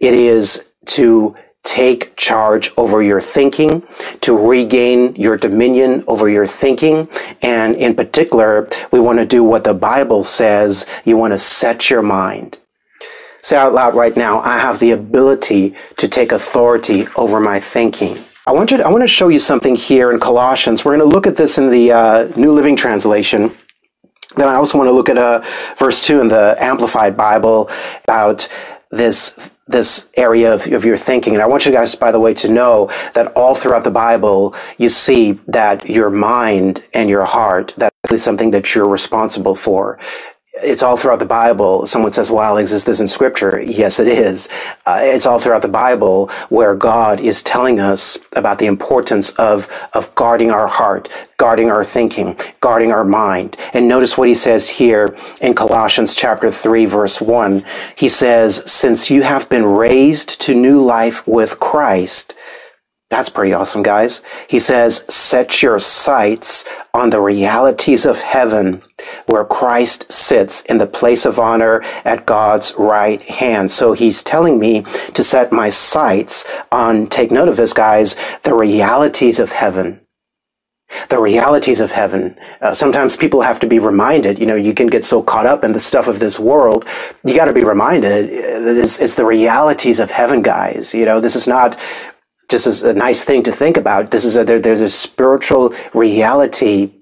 it is to take charge over your thinking, to regain your dominion over your thinking. And in particular, we want to do what the Bible says. You want to set your mind. Say out loud right now, I have the ability to take authority over my thinking. I want, you to, I want to show you something here in Colossians. We're going to look at this in the uh, New Living Translation. Then I also want to look at uh, verse 2 in the Amplified Bible about this this area of, of your thinking. And I want you guys, by the way, to know that all throughout the Bible, you see that your mind and your heart, that's something that you're responsible for it's all throughout the Bible. Someone says, well, Alex, is this in scripture? Yes, it is. Uh, it's all throughout the Bible where God is telling us about the importance of, of guarding our heart, guarding our thinking, guarding our mind. And notice what he says here in Colossians chapter 3 verse 1. He says, since you have been raised to new life with Christ, that's pretty awesome, guys. He says, set your sights on the realities of heaven where Christ sits in the place of honor at God's right hand. So he's telling me to set my sights on, take note of this, guys, the realities of heaven. The realities of heaven. Uh, sometimes people have to be reminded, you know, you can get so caught up in the stuff of this world. You got to be reminded, it's, it's the realities of heaven, guys. You know, this is not just as a nice thing to think about. This is a, there, there's a spiritual reality.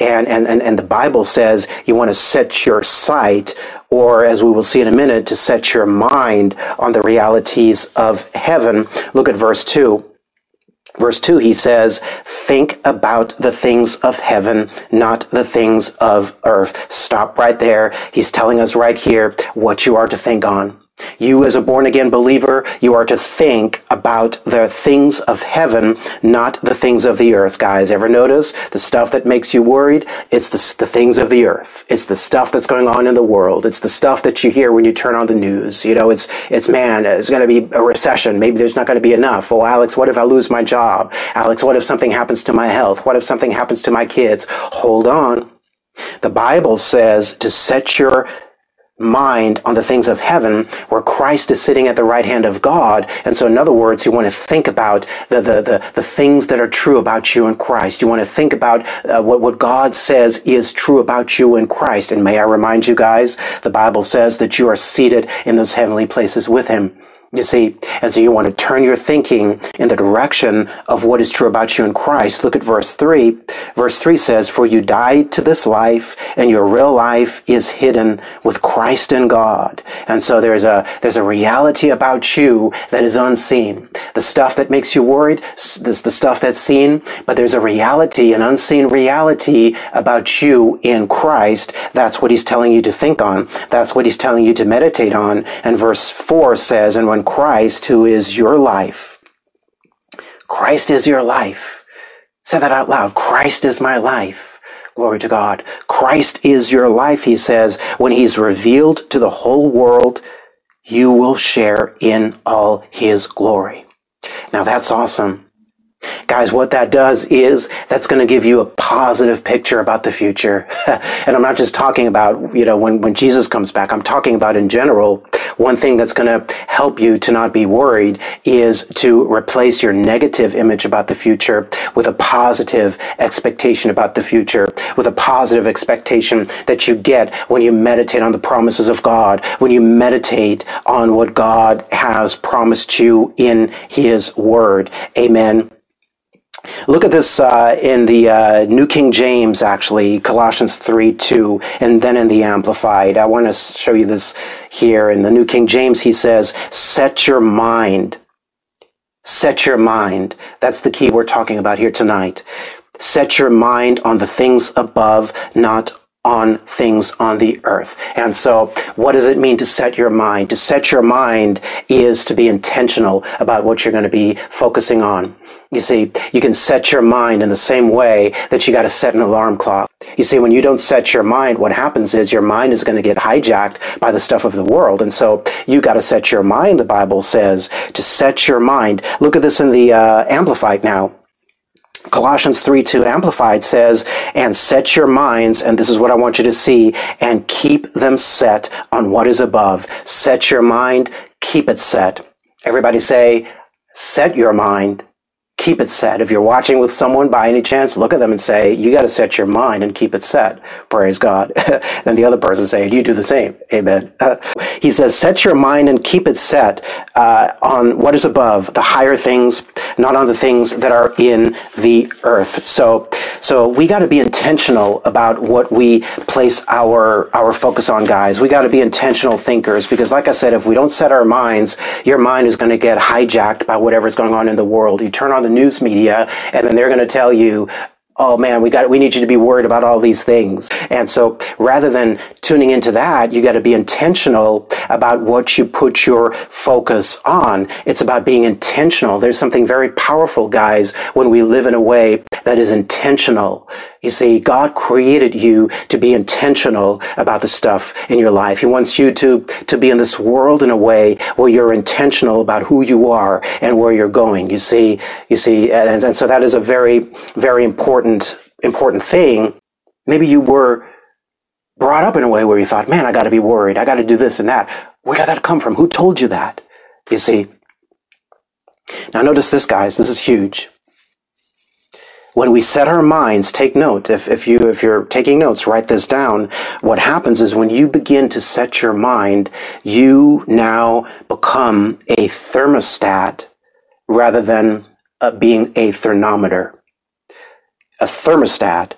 And, and, and, and the Bible says you want to set your sight, or as we will see in a minute, to set your mind on the realities of heaven. Look at verse 2. Verse 2, he says, Think about the things of heaven, not the things of earth. Stop right there. He's telling us right here what you are to think on. You, as a born again believer, you are to think about the things of heaven, not the things of the earth, guys. Ever notice the stuff that makes you worried? It's the, the things of the earth. It's the stuff that's going on in the world. It's the stuff that you hear when you turn on the news. You know, it's, it's man, it's going to be a recession. Maybe there's not going to be enough. Well, Alex, what if I lose my job? Alex, what if something happens to my health? What if something happens to my kids? Hold on. The Bible says to set your mind on the things of heaven where Christ is sitting at the right hand of God. And so, in other words, you want to think about the, the, the, the things that are true about you in Christ. You want to think about uh, what, what God says is true about you in Christ. And may I remind you guys, the Bible says that you are seated in those heavenly places with Him. You see, and so you want to turn your thinking in the direction of what is true about you in Christ. Look at verse 3. Verse 3 says, For you died to this life, and your real life is hidden with Christ in God. And so there's a, there's a reality about you that is unseen. The stuff that makes you worried, this the stuff that's seen, but there's a reality, an unseen reality about you in Christ. That's what he's telling you to think on. That's what he's telling you to meditate on. And verse 4 says, And when Christ, who is your life. Christ is your life. Say that out loud. Christ is my life. Glory to God. Christ is your life, he says. When he's revealed to the whole world, you will share in all his glory. Now that's awesome. Guys, what that does is that's going to give you a positive picture about the future. and I'm not just talking about, you know, when, when Jesus comes back. I'm talking about in general one thing that's going to help you to not be worried is to replace your negative image about the future with a positive expectation about the future, with a positive expectation that you get when you meditate on the promises of God, when you meditate on what God has promised you in His Word. Amen. Look at this uh, in the uh, New King James, actually, Colossians 3 2, and then in the Amplified. I want to show you this here. In the New King James, he says, Set your mind. Set your mind. That's the key we're talking about here tonight. Set your mind on the things above, not on things on the earth. And so what does it mean to set your mind? To set your mind is to be intentional about what you're going to be focusing on. You see, you can set your mind in the same way that you got to set an alarm clock. You see, when you don't set your mind, what happens is your mind is going to get hijacked by the stuff of the world. And so you got to set your mind, the Bible says, to set your mind. Look at this in the uh, Amplified now. Colossians 3 2 Amplified says, and set your minds, and this is what I want you to see, and keep them set on what is above. Set your mind, keep it set. Everybody say, set your mind, keep it set. If you're watching with someone by any chance, look at them and say, you got to set your mind and keep it set. Praise God. then the other person say, you do the same. Amen. He says, set your mind and keep it set uh, on what is above, the higher things, not on the things that are in the earth. So, so we got to be intentional about what we place our our focus on, guys. We got to be intentional thinkers because, like I said, if we don't set our minds, your mind is going to get hijacked by whatever's going on in the world. You turn on the news media, and then they're going to tell you, oh man, we got, we need you to be worried about all these things. And so rather than tuning into that, you got to be intentional about what you put your focus on. It's about being intentional. There's something very powerful, guys, when we live in a way that is intentional. You see, God created you to be intentional about the stuff in your life. He wants you to, to be in this world in a way where you're intentional about who you are and where you're going. You see, you see, and, and so that is a very, very important, important thing. Maybe you were brought up in a way where you thought, man, I got to be worried. I got to do this and that. Where did that come from? Who told you that? You see. Now notice this, guys. This is huge when we set our minds, take note. If, if you, if you're taking notes, write this down. What happens is when you begin to set your mind, you now become a thermostat rather than uh, being a thermometer. A thermostat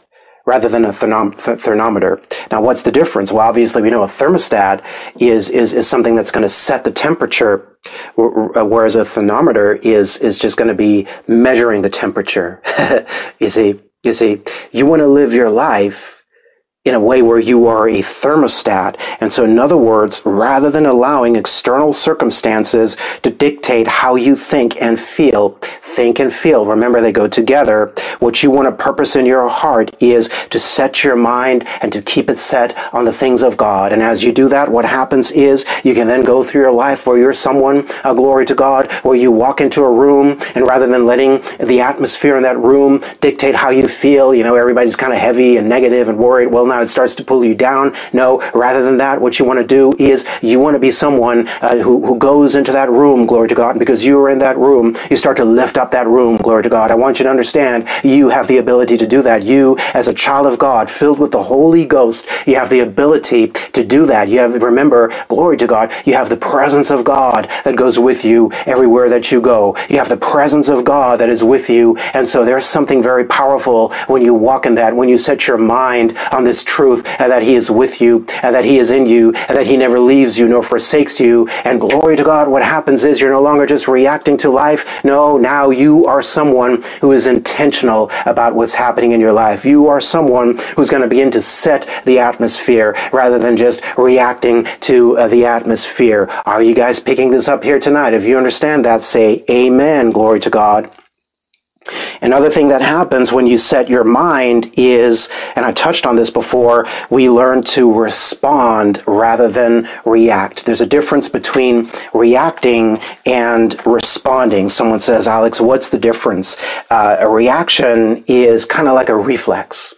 rather than a th- thermometer. Now, what's the difference? Well, obviously, we know a thermostat is is, is something that's going to set the temperature, uh, whereas a thermometer is is just going to be measuring the temperature. you see, you see, you want to live your life in a way where you are a thermostat. And so, in other words, rather than allowing external circumstances to dictate how you think and feel, think and feel. Remember, they go together. What you want to purpose in your heart is to set your mind and to keep it set on the things of God. And as you do that, what happens is you can then go through your life where you're someone, a glory to God, where you walk into a room and rather than letting the atmosphere in that room dictate how you feel, you know, everybody's kind of heavy and negative and worried. Well, it starts to pull you down. No, rather than that, what you want to do is you want to be someone uh, who, who goes into that room, glory to God, because you are in that room, you start to lift up that room, glory to God. I want you to understand you have the ability to do that. You, as a child of God, filled with the Holy Ghost, you have the ability to do that. You have, remember, glory to God, you have the presence of God that goes with you everywhere that you go. You have the presence of God that is with you. And so there's something very powerful when you walk in that, when you set your mind on this truth and that He is with you and that He is in you and that He never leaves you nor forsakes you. And glory to God, what happens is you're no longer just reacting to life. No, now you are someone who is intentional about what's happening in your life. You are someone who's going to begin to set the atmosphere rather than just reacting to uh, the atmosphere. Are you guys picking this up here tonight? If you understand that, say amen. Glory to God. Another thing that happens when you set your mind is, and I touched on this before, we learn to respond rather than react. There's a difference between reacting and responding. Someone says, Alex, what's the difference? Uh, a reaction is kind of like a reflex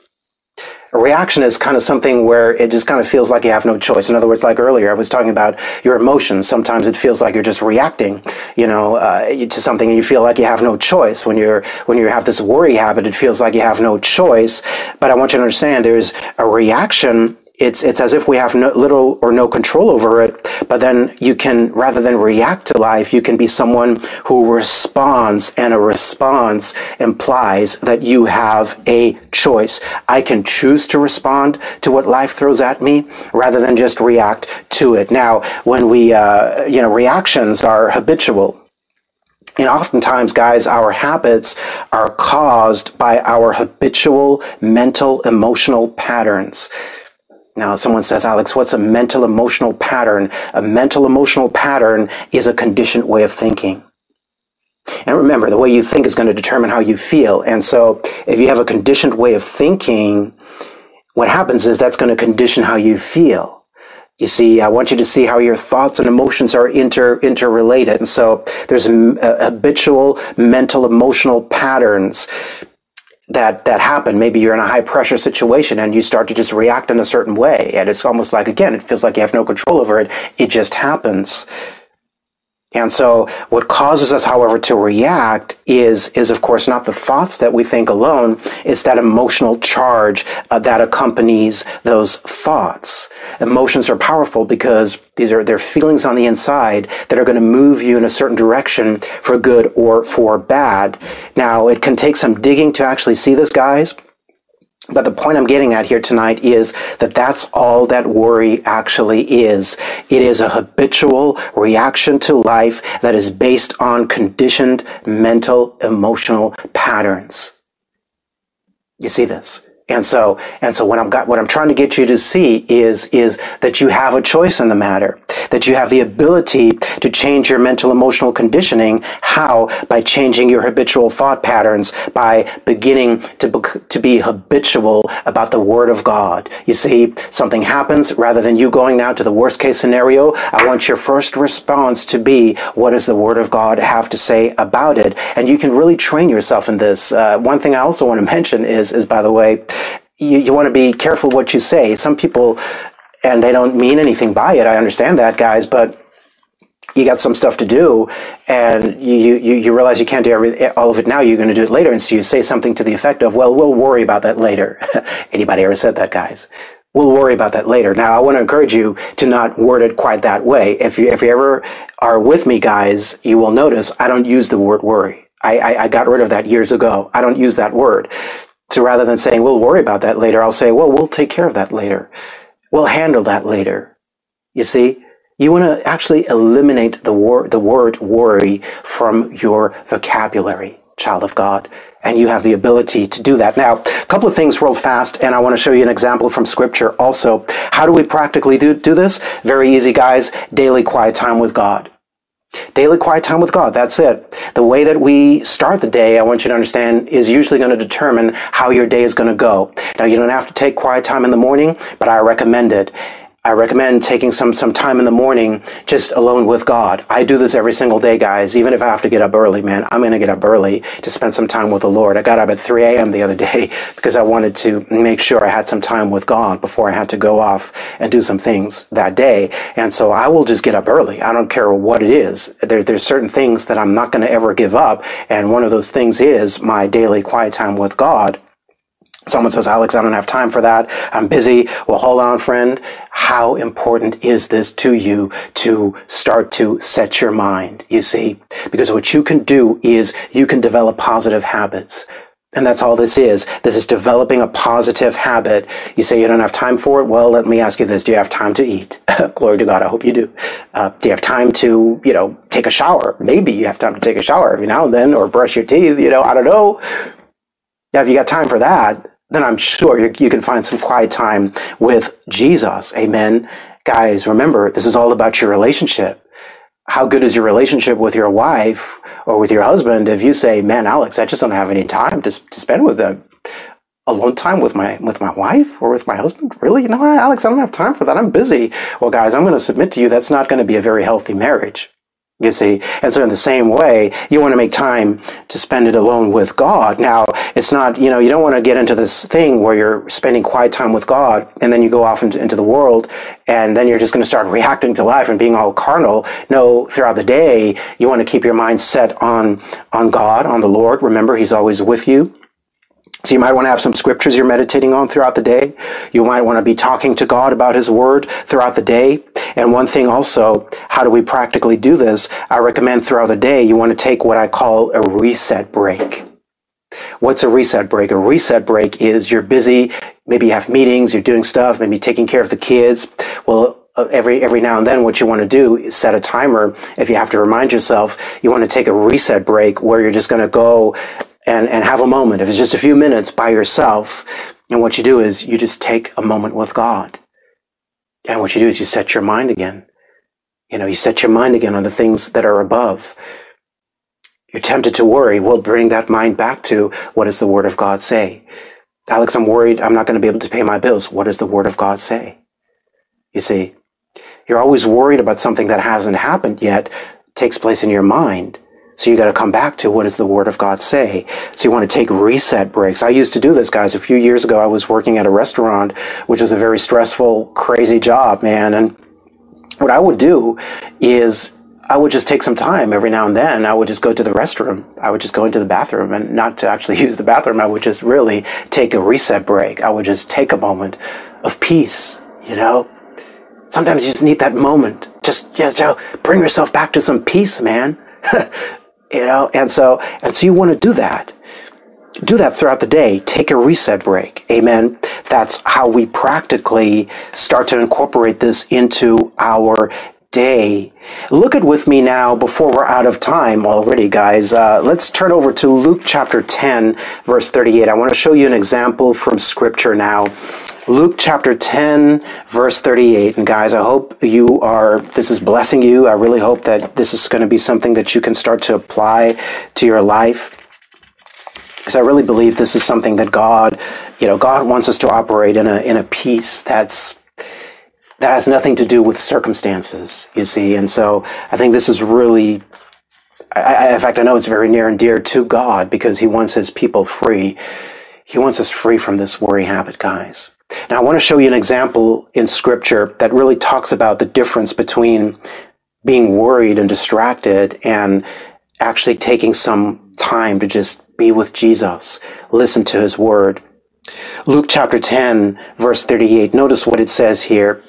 a reaction is kind of something where it just kind of feels like you have no choice. In other words, like earlier, I was talking about your emotions. Sometimes it feels like you're just reacting, you know, uh, to something and you feel like you have no choice. When you're, when you have this worry habit, it feels like you have no choice. But I want you to understand there's a reaction it's it's as if we have no, little or no control over it but then you can rather than react to life you can be someone who responds and a response implies that you have a choice i can choose to respond to what life throws at me rather than just react to it now when we uh, you know reactions are habitual and oftentimes, guys, our habits are caused by our habitual mental, emotional patterns. Now, someone says, Alex, what's a mental emotional pattern? A mental emotional pattern is a conditioned way of thinking. And remember, the way you think is going to determine how you feel. And so, if you have a conditioned way of thinking, what happens is that's going to condition how you feel. You see, I want you to see how your thoughts and emotions are inter interrelated. And so, there's a, a uh, habitual mental emotional patterns that that happen. Maybe you're in a high pressure situation and you start to just react in a certain way, and it's almost like again, it feels like you have no control over it. It just happens. And so what causes us, however, to react is, is of course not the thoughts that we think alone. It's that emotional charge uh, that accompanies those thoughts. Emotions are powerful because these are, they're feelings on the inside that are going to move you in a certain direction for good or for bad. Now, it can take some digging to actually see this, guys. But the point I'm getting at here tonight is that that's all that worry actually is. It is a habitual reaction to life that is based on conditioned mental emotional patterns. You see this? And so, and so what I'm got, what I'm trying to get you to see is, is that you have a choice in the matter, that you have the ability to change your mental emotional conditioning. How? By changing your habitual thought patterns, by beginning to, be, to be habitual about the Word of God. You see, something happens rather than you going now to the worst case scenario. I want your first response to be, what does the Word of God have to say about it? And you can really train yourself in this. Uh, one thing I also want to mention is, is by the way, you, you want to be careful what you say. Some people, and they don't mean anything by it. I understand that, guys, but you got some stuff to do and you, you, you realize you can't do every, all of it now. You're going to do it later. And so you say something to the effect of, well, we'll worry about that later. Anybody ever said that, guys? We'll worry about that later. Now, I want to encourage you to not word it quite that way. If you, if you ever are with me, guys, you will notice I don't use the word worry. I, I, I got rid of that years ago. I don't use that word. So rather than saying, we'll worry about that later, I'll say, well, we'll take care of that later. We'll handle that later. You see? You want to actually eliminate the, wor- the word worry from your vocabulary, child of God. And you have the ability to do that. Now, a couple of things real fast, and I want to show you an example from scripture also. How do we practically do, do this? Very easy, guys. Daily quiet time with God. Daily quiet time with God. That's it. The way that we start the day, I want you to understand, is usually going to determine how your day is going to go. Now, you don't have to take quiet time in the morning, but I recommend it. I recommend taking some, some time in the morning just alone with God. I do this every single day, guys. Even if I have to get up early, man, I'm going to get up early to spend some time with the Lord. I got up at 3 a.m. the other day because I wanted to make sure I had some time with God before I had to go off and do some things that day. And so I will just get up early. I don't care what it is. There, there's certain things that I'm not going to ever give up. And one of those things is my daily quiet time with God. Someone says, Alex, I don't have time for that. I'm busy. Well, hold on, friend. How important is this to you to start to set your mind? You see, because what you can do is you can develop positive habits. And that's all this is. This is developing a positive habit. You say you don't have time for it. Well, let me ask you this. Do you have time to eat? Glory to God. I hope you do. Uh, do you have time to, you know, take a shower? Maybe you have time to take a shower every now and then or brush your teeth. You know, I don't know. Now, if you got time for that, then I'm sure you can find some quiet time with Jesus. Amen. Guys, remember, this is all about your relationship. How good is your relationship with your wife or with your husband if you say, man, Alex, I just don't have any time to, to spend with them? Alone time with my with my wife or with my husband? Really? You know, Alex, I don't have time for that. I'm busy. Well, guys, I'm going to submit to you that's not going to be a very healthy marriage. You see? And so in the same way, you want to make time to spend it alone with God. Now, it's not, you know, you don't want to get into this thing where you're spending quiet time with God and then you go off into, into the world and then you're just going to start reacting to life and being all carnal. No, throughout the day, you want to keep your mind set on, on God, on the Lord. Remember, He's always with you. So you might want to have some scriptures you're meditating on throughout the day. You might want to be talking to God about His Word throughout the day. And one thing also, how do we practically do this? I recommend throughout the day, you want to take what I call a reset break. What's a reset break? A reset break is you're busy, maybe you have meetings, you're doing stuff, maybe taking care of the kids. Well, uh, every every now and then what you want to do is set a timer if you have to remind yourself you want to take a reset break where you're just going to go and, and have a moment. If it's just a few minutes by yourself, and what you do is you just take a moment with God. And what you do is you set your mind again. You know, you set your mind again on the things that are above. You're tempted to worry. Well, bring that mind back to what does the Word of God say? Alex, I'm worried I'm not going to be able to pay my bills. What does the Word of God say? You see, you're always worried about something that hasn't happened yet, takes place in your mind. So you got to come back to what does the Word of God say? So you want to take reset breaks. I used to do this, guys. A few years ago, I was working at a restaurant, which was a very stressful, crazy job, man. And what I would do is I would just take some time every now and then. I would just go to the restroom. I would just go into the bathroom and not to actually use the bathroom. I would just really take a reset break. I would just take a moment of peace, you know? Sometimes you just need that moment. Just, you know, bring yourself back to some peace, man. you know? And so and so you want to do that. Do that throughout the day. Take a reset break. Amen? That's how we practically start to incorporate this into our look at with me now before we're out of time already guys uh, let's turn over to luke chapter 10 verse 38 i want to show you an example from scripture now Luke chapter 10, verse 38. And guys, I hope you are, this is blessing you. I really hope that this is going to be something that you can start to apply to your life. Because I really believe this is something that God, you know, God wants us to operate in a, in a peace that's, that has nothing to do with circumstances, you see. And so I think this is really I, in fact, I know it's very near and dear to God because He wants His people free. He wants us free from this worry habit, guys. Now, I want to show you an example in scripture that really talks about the difference between being worried and distracted and actually taking some time to just be with Jesus, listen to his word. Luke chapter 10, verse 38. Notice what it says here.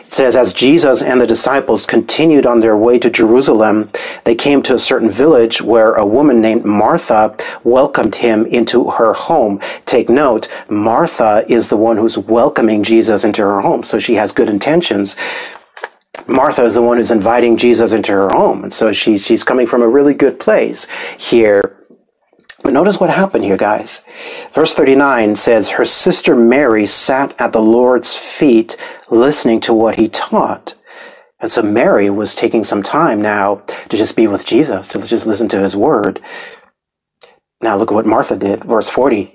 It says, As Jesus and the disciples continued on their way to Jerusalem, they came to a certain village where a woman named Martha welcomed him into her home. Take note, Martha is the one who's welcoming Jesus into her home, so she has good intentions. Martha is the one who's inviting Jesus into her home. And so she, she's coming from a really good place here but notice what happened here, guys. Verse 39 says, Her sister Mary sat at the Lord's feet listening to what he taught. And so Mary was taking some time now to just be with Jesus, to just listen to his word. Now look at what Martha did. Verse 40.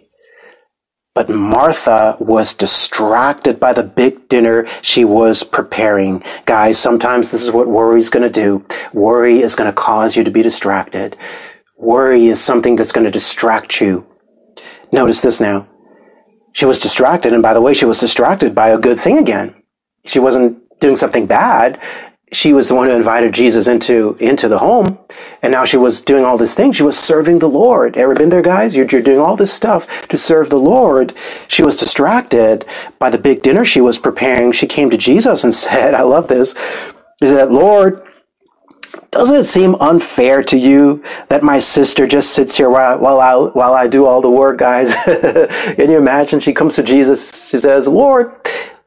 But Martha was distracted by the big dinner she was preparing. Guys, sometimes this is what worry is going to do. Worry is going to cause you to be distracted. Worry is something that's going to distract you. Notice this now. She was distracted, and by the way, she was distracted by a good thing again. She wasn't doing something bad. She was the one who invited Jesus into, into the home, and now she was doing all this thing. She was serving the Lord. Ever been there, guys? You're, you're doing all this stuff to serve the Lord. She was distracted by the big dinner she was preparing. She came to Jesus and said, I love this. She said, Lord, doesn't it seem unfair to you that my sister just sits here while, while I while I do all the work, guys? Can you imagine? She comes to Jesus. She says, "Lord,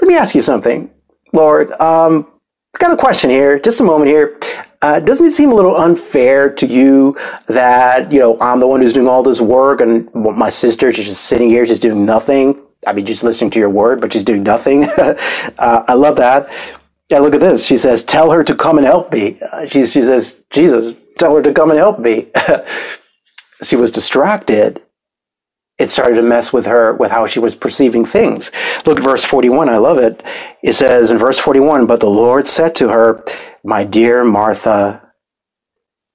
let me ask you something. Lord, um, I've got a question here. Just a moment here. Uh, doesn't it seem a little unfair to you that you know I'm the one who's doing all this work and my sister she's just sitting here, just doing nothing? I mean, just listening to your word, but she's doing nothing. uh, I love that. Yeah, look at this. She says, Tell her to come and help me. Uh, she, she says, Jesus, tell her to come and help me. she was distracted. It started to mess with her, with how she was perceiving things. Look at verse 41. I love it. It says in verse 41, But the Lord said to her, My dear Martha,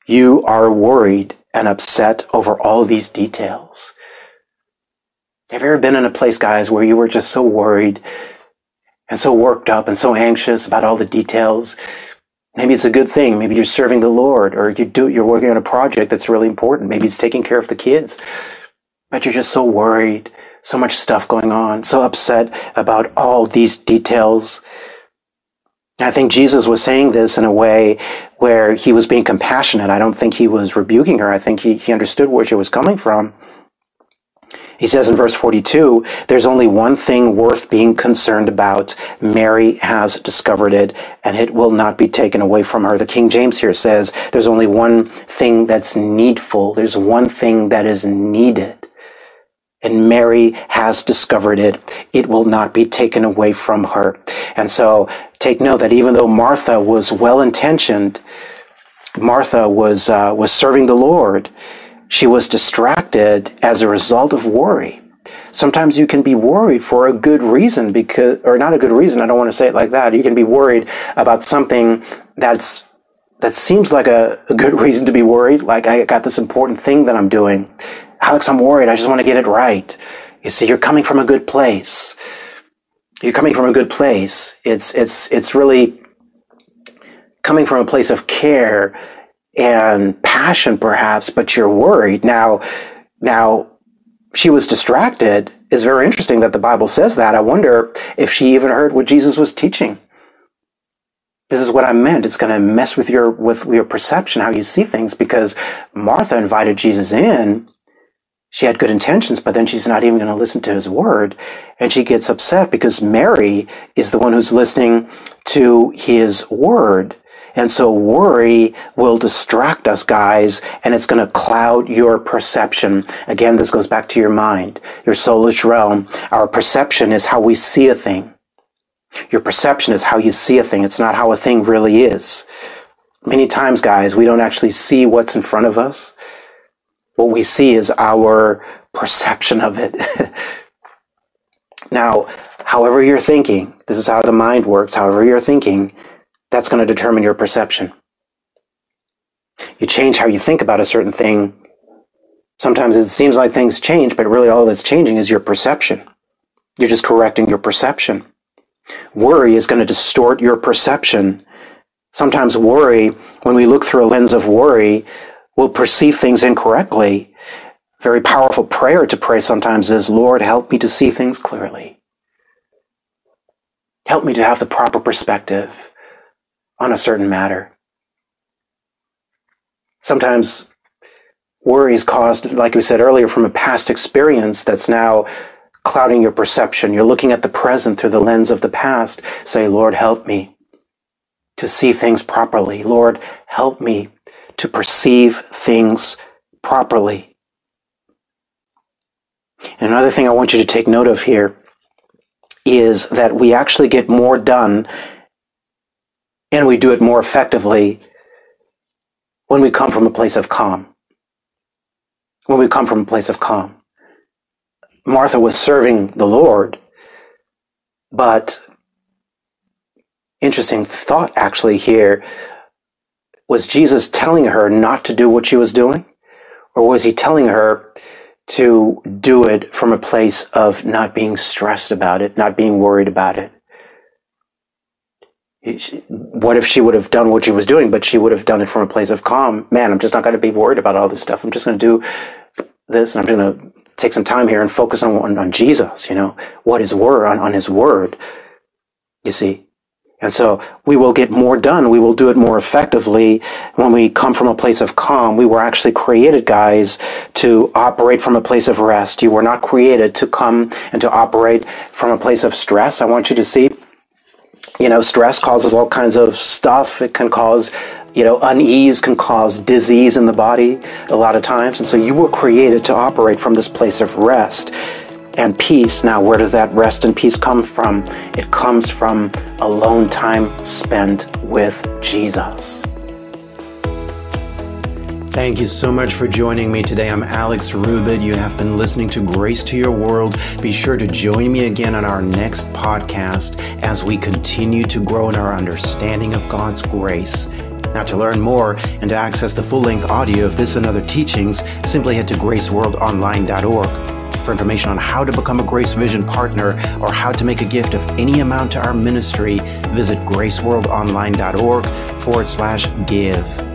you are worried and upset over all these details. Have you ever been in a place, guys, where you were just so worried and so worked up and so anxious about all the details. Maybe it's a good thing. Maybe you're serving the Lord or you do, you're working on a project that's really important. Maybe it's taking care of the kids, but you're just so worried, so much stuff going on, so upset about all these details. I think Jesus was saying this in a way where he was being compassionate. I don't think he was rebuking her. I think he, he understood where she was coming from. He says in verse 42, there's only one thing worth being concerned about. Mary has discovered it and it will not be taken away from her. The King James here says there's only one thing that's needful. There's one thing that is needed. and Mary has discovered it. It will not be taken away from her. And so take note that even though Martha was well intentioned, Martha was, uh, was serving the Lord, she was distracted as a result of worry. Sometimes you can be worried for a good reason because, or not a good reason. I don't want to say it like that. You can be worried about something that's that seems like a, a, good reason to be worried. Like I got this important thing that I'm doing. Alex, I'm worried. I just want to get it right. You see, you're coming from a good place. You're coming from a good place. It's it's it's really coming from a place of care and passion, perhaps, but you're worried now. Now, she was distracted. It's very interesting that the Bible says that. I wonder if she even heard what Jesus was teaching this is what I meant. It's going to mess with your with your perception, how you see things. Because Martha invited Jesus in, she had good intentions, but then she's not even going to listen to his word, and she gets upset because Mary is the one who's listening to his word. And so worry will distract us, guys, and it's going to cloud your perception. Again, this goes back to your mind, your soulish realm. Our perception is how we see a thing. Your perception is how you see a thing. It's not how a thing really is. Many times, guys, we don't actually see what's in front of us. What we see is our perception of it. now, however you're thinking, this is how the mind works, however you're thinking, that's going to determine your perception. You change how you think about a certain thing. Sometimes it seems like things change, but really all that's changing is your perception. You're just correcting your perception. Worry is going to distort your perception. Sometimes worry, when we look through a lens of worry, we'll perceive things incorrectly. Very powerful prayer to pray sometimes is, Lord, help me to see things clearly. Help me to have the proper perspective on a certain matter. Sometimes worries caused, like we said earlier, from a past experience that's now clouding your perception. You're looking at the present through the lens of the past. Say, Lord, help me to see things properly. Lord, help me to perceive things properly. And another thing I want you to take note of here is that we actually get more done and we do it more effectively when we come from a place of calm. When we come from a place of calm. Martha was serving the Lord, but interesting thought actually here was Jesus telling her not to do what she was doing? Or was he telling her to do it from a place of not being stressed about it, not being worried about it? What if she would have done what she was doing, but she would have done it from a place of calm? Man, I'm just not going to be worried about all this stuff. I'm just going to do this and I'm going to take some time here and focus on, on, on Jesus, you know, what his word, on, on his word, you see. And so we will get more done. We will do it more effectively when we come from a place of calm. We were actually created, guys, to operate from a place of rest. You were not created to come and to operate from a place of stress. I want you to see, you know, stress causes all kinds of stuff. It can cause you know, unease can cause disease in the body a lot of times. And so you were created to operate from this place of rest and peace. Now, where does that rest and peace come from? It comes from alone time spent with Jesus. Thank you so much for joining me today. I'm Alex Rubit. You have been listening to Grace to Your World. Be sure to join me again on our next podcast as we continue to grow in our understanding of God's grace now, to learn more and to access the full length audio of this and other teachings, simply head to graceworldonline.org. For information on how to become a Grace Vision partner or how to make a gift of any amount to our ministry, visit graceworldonline.org forward slash give.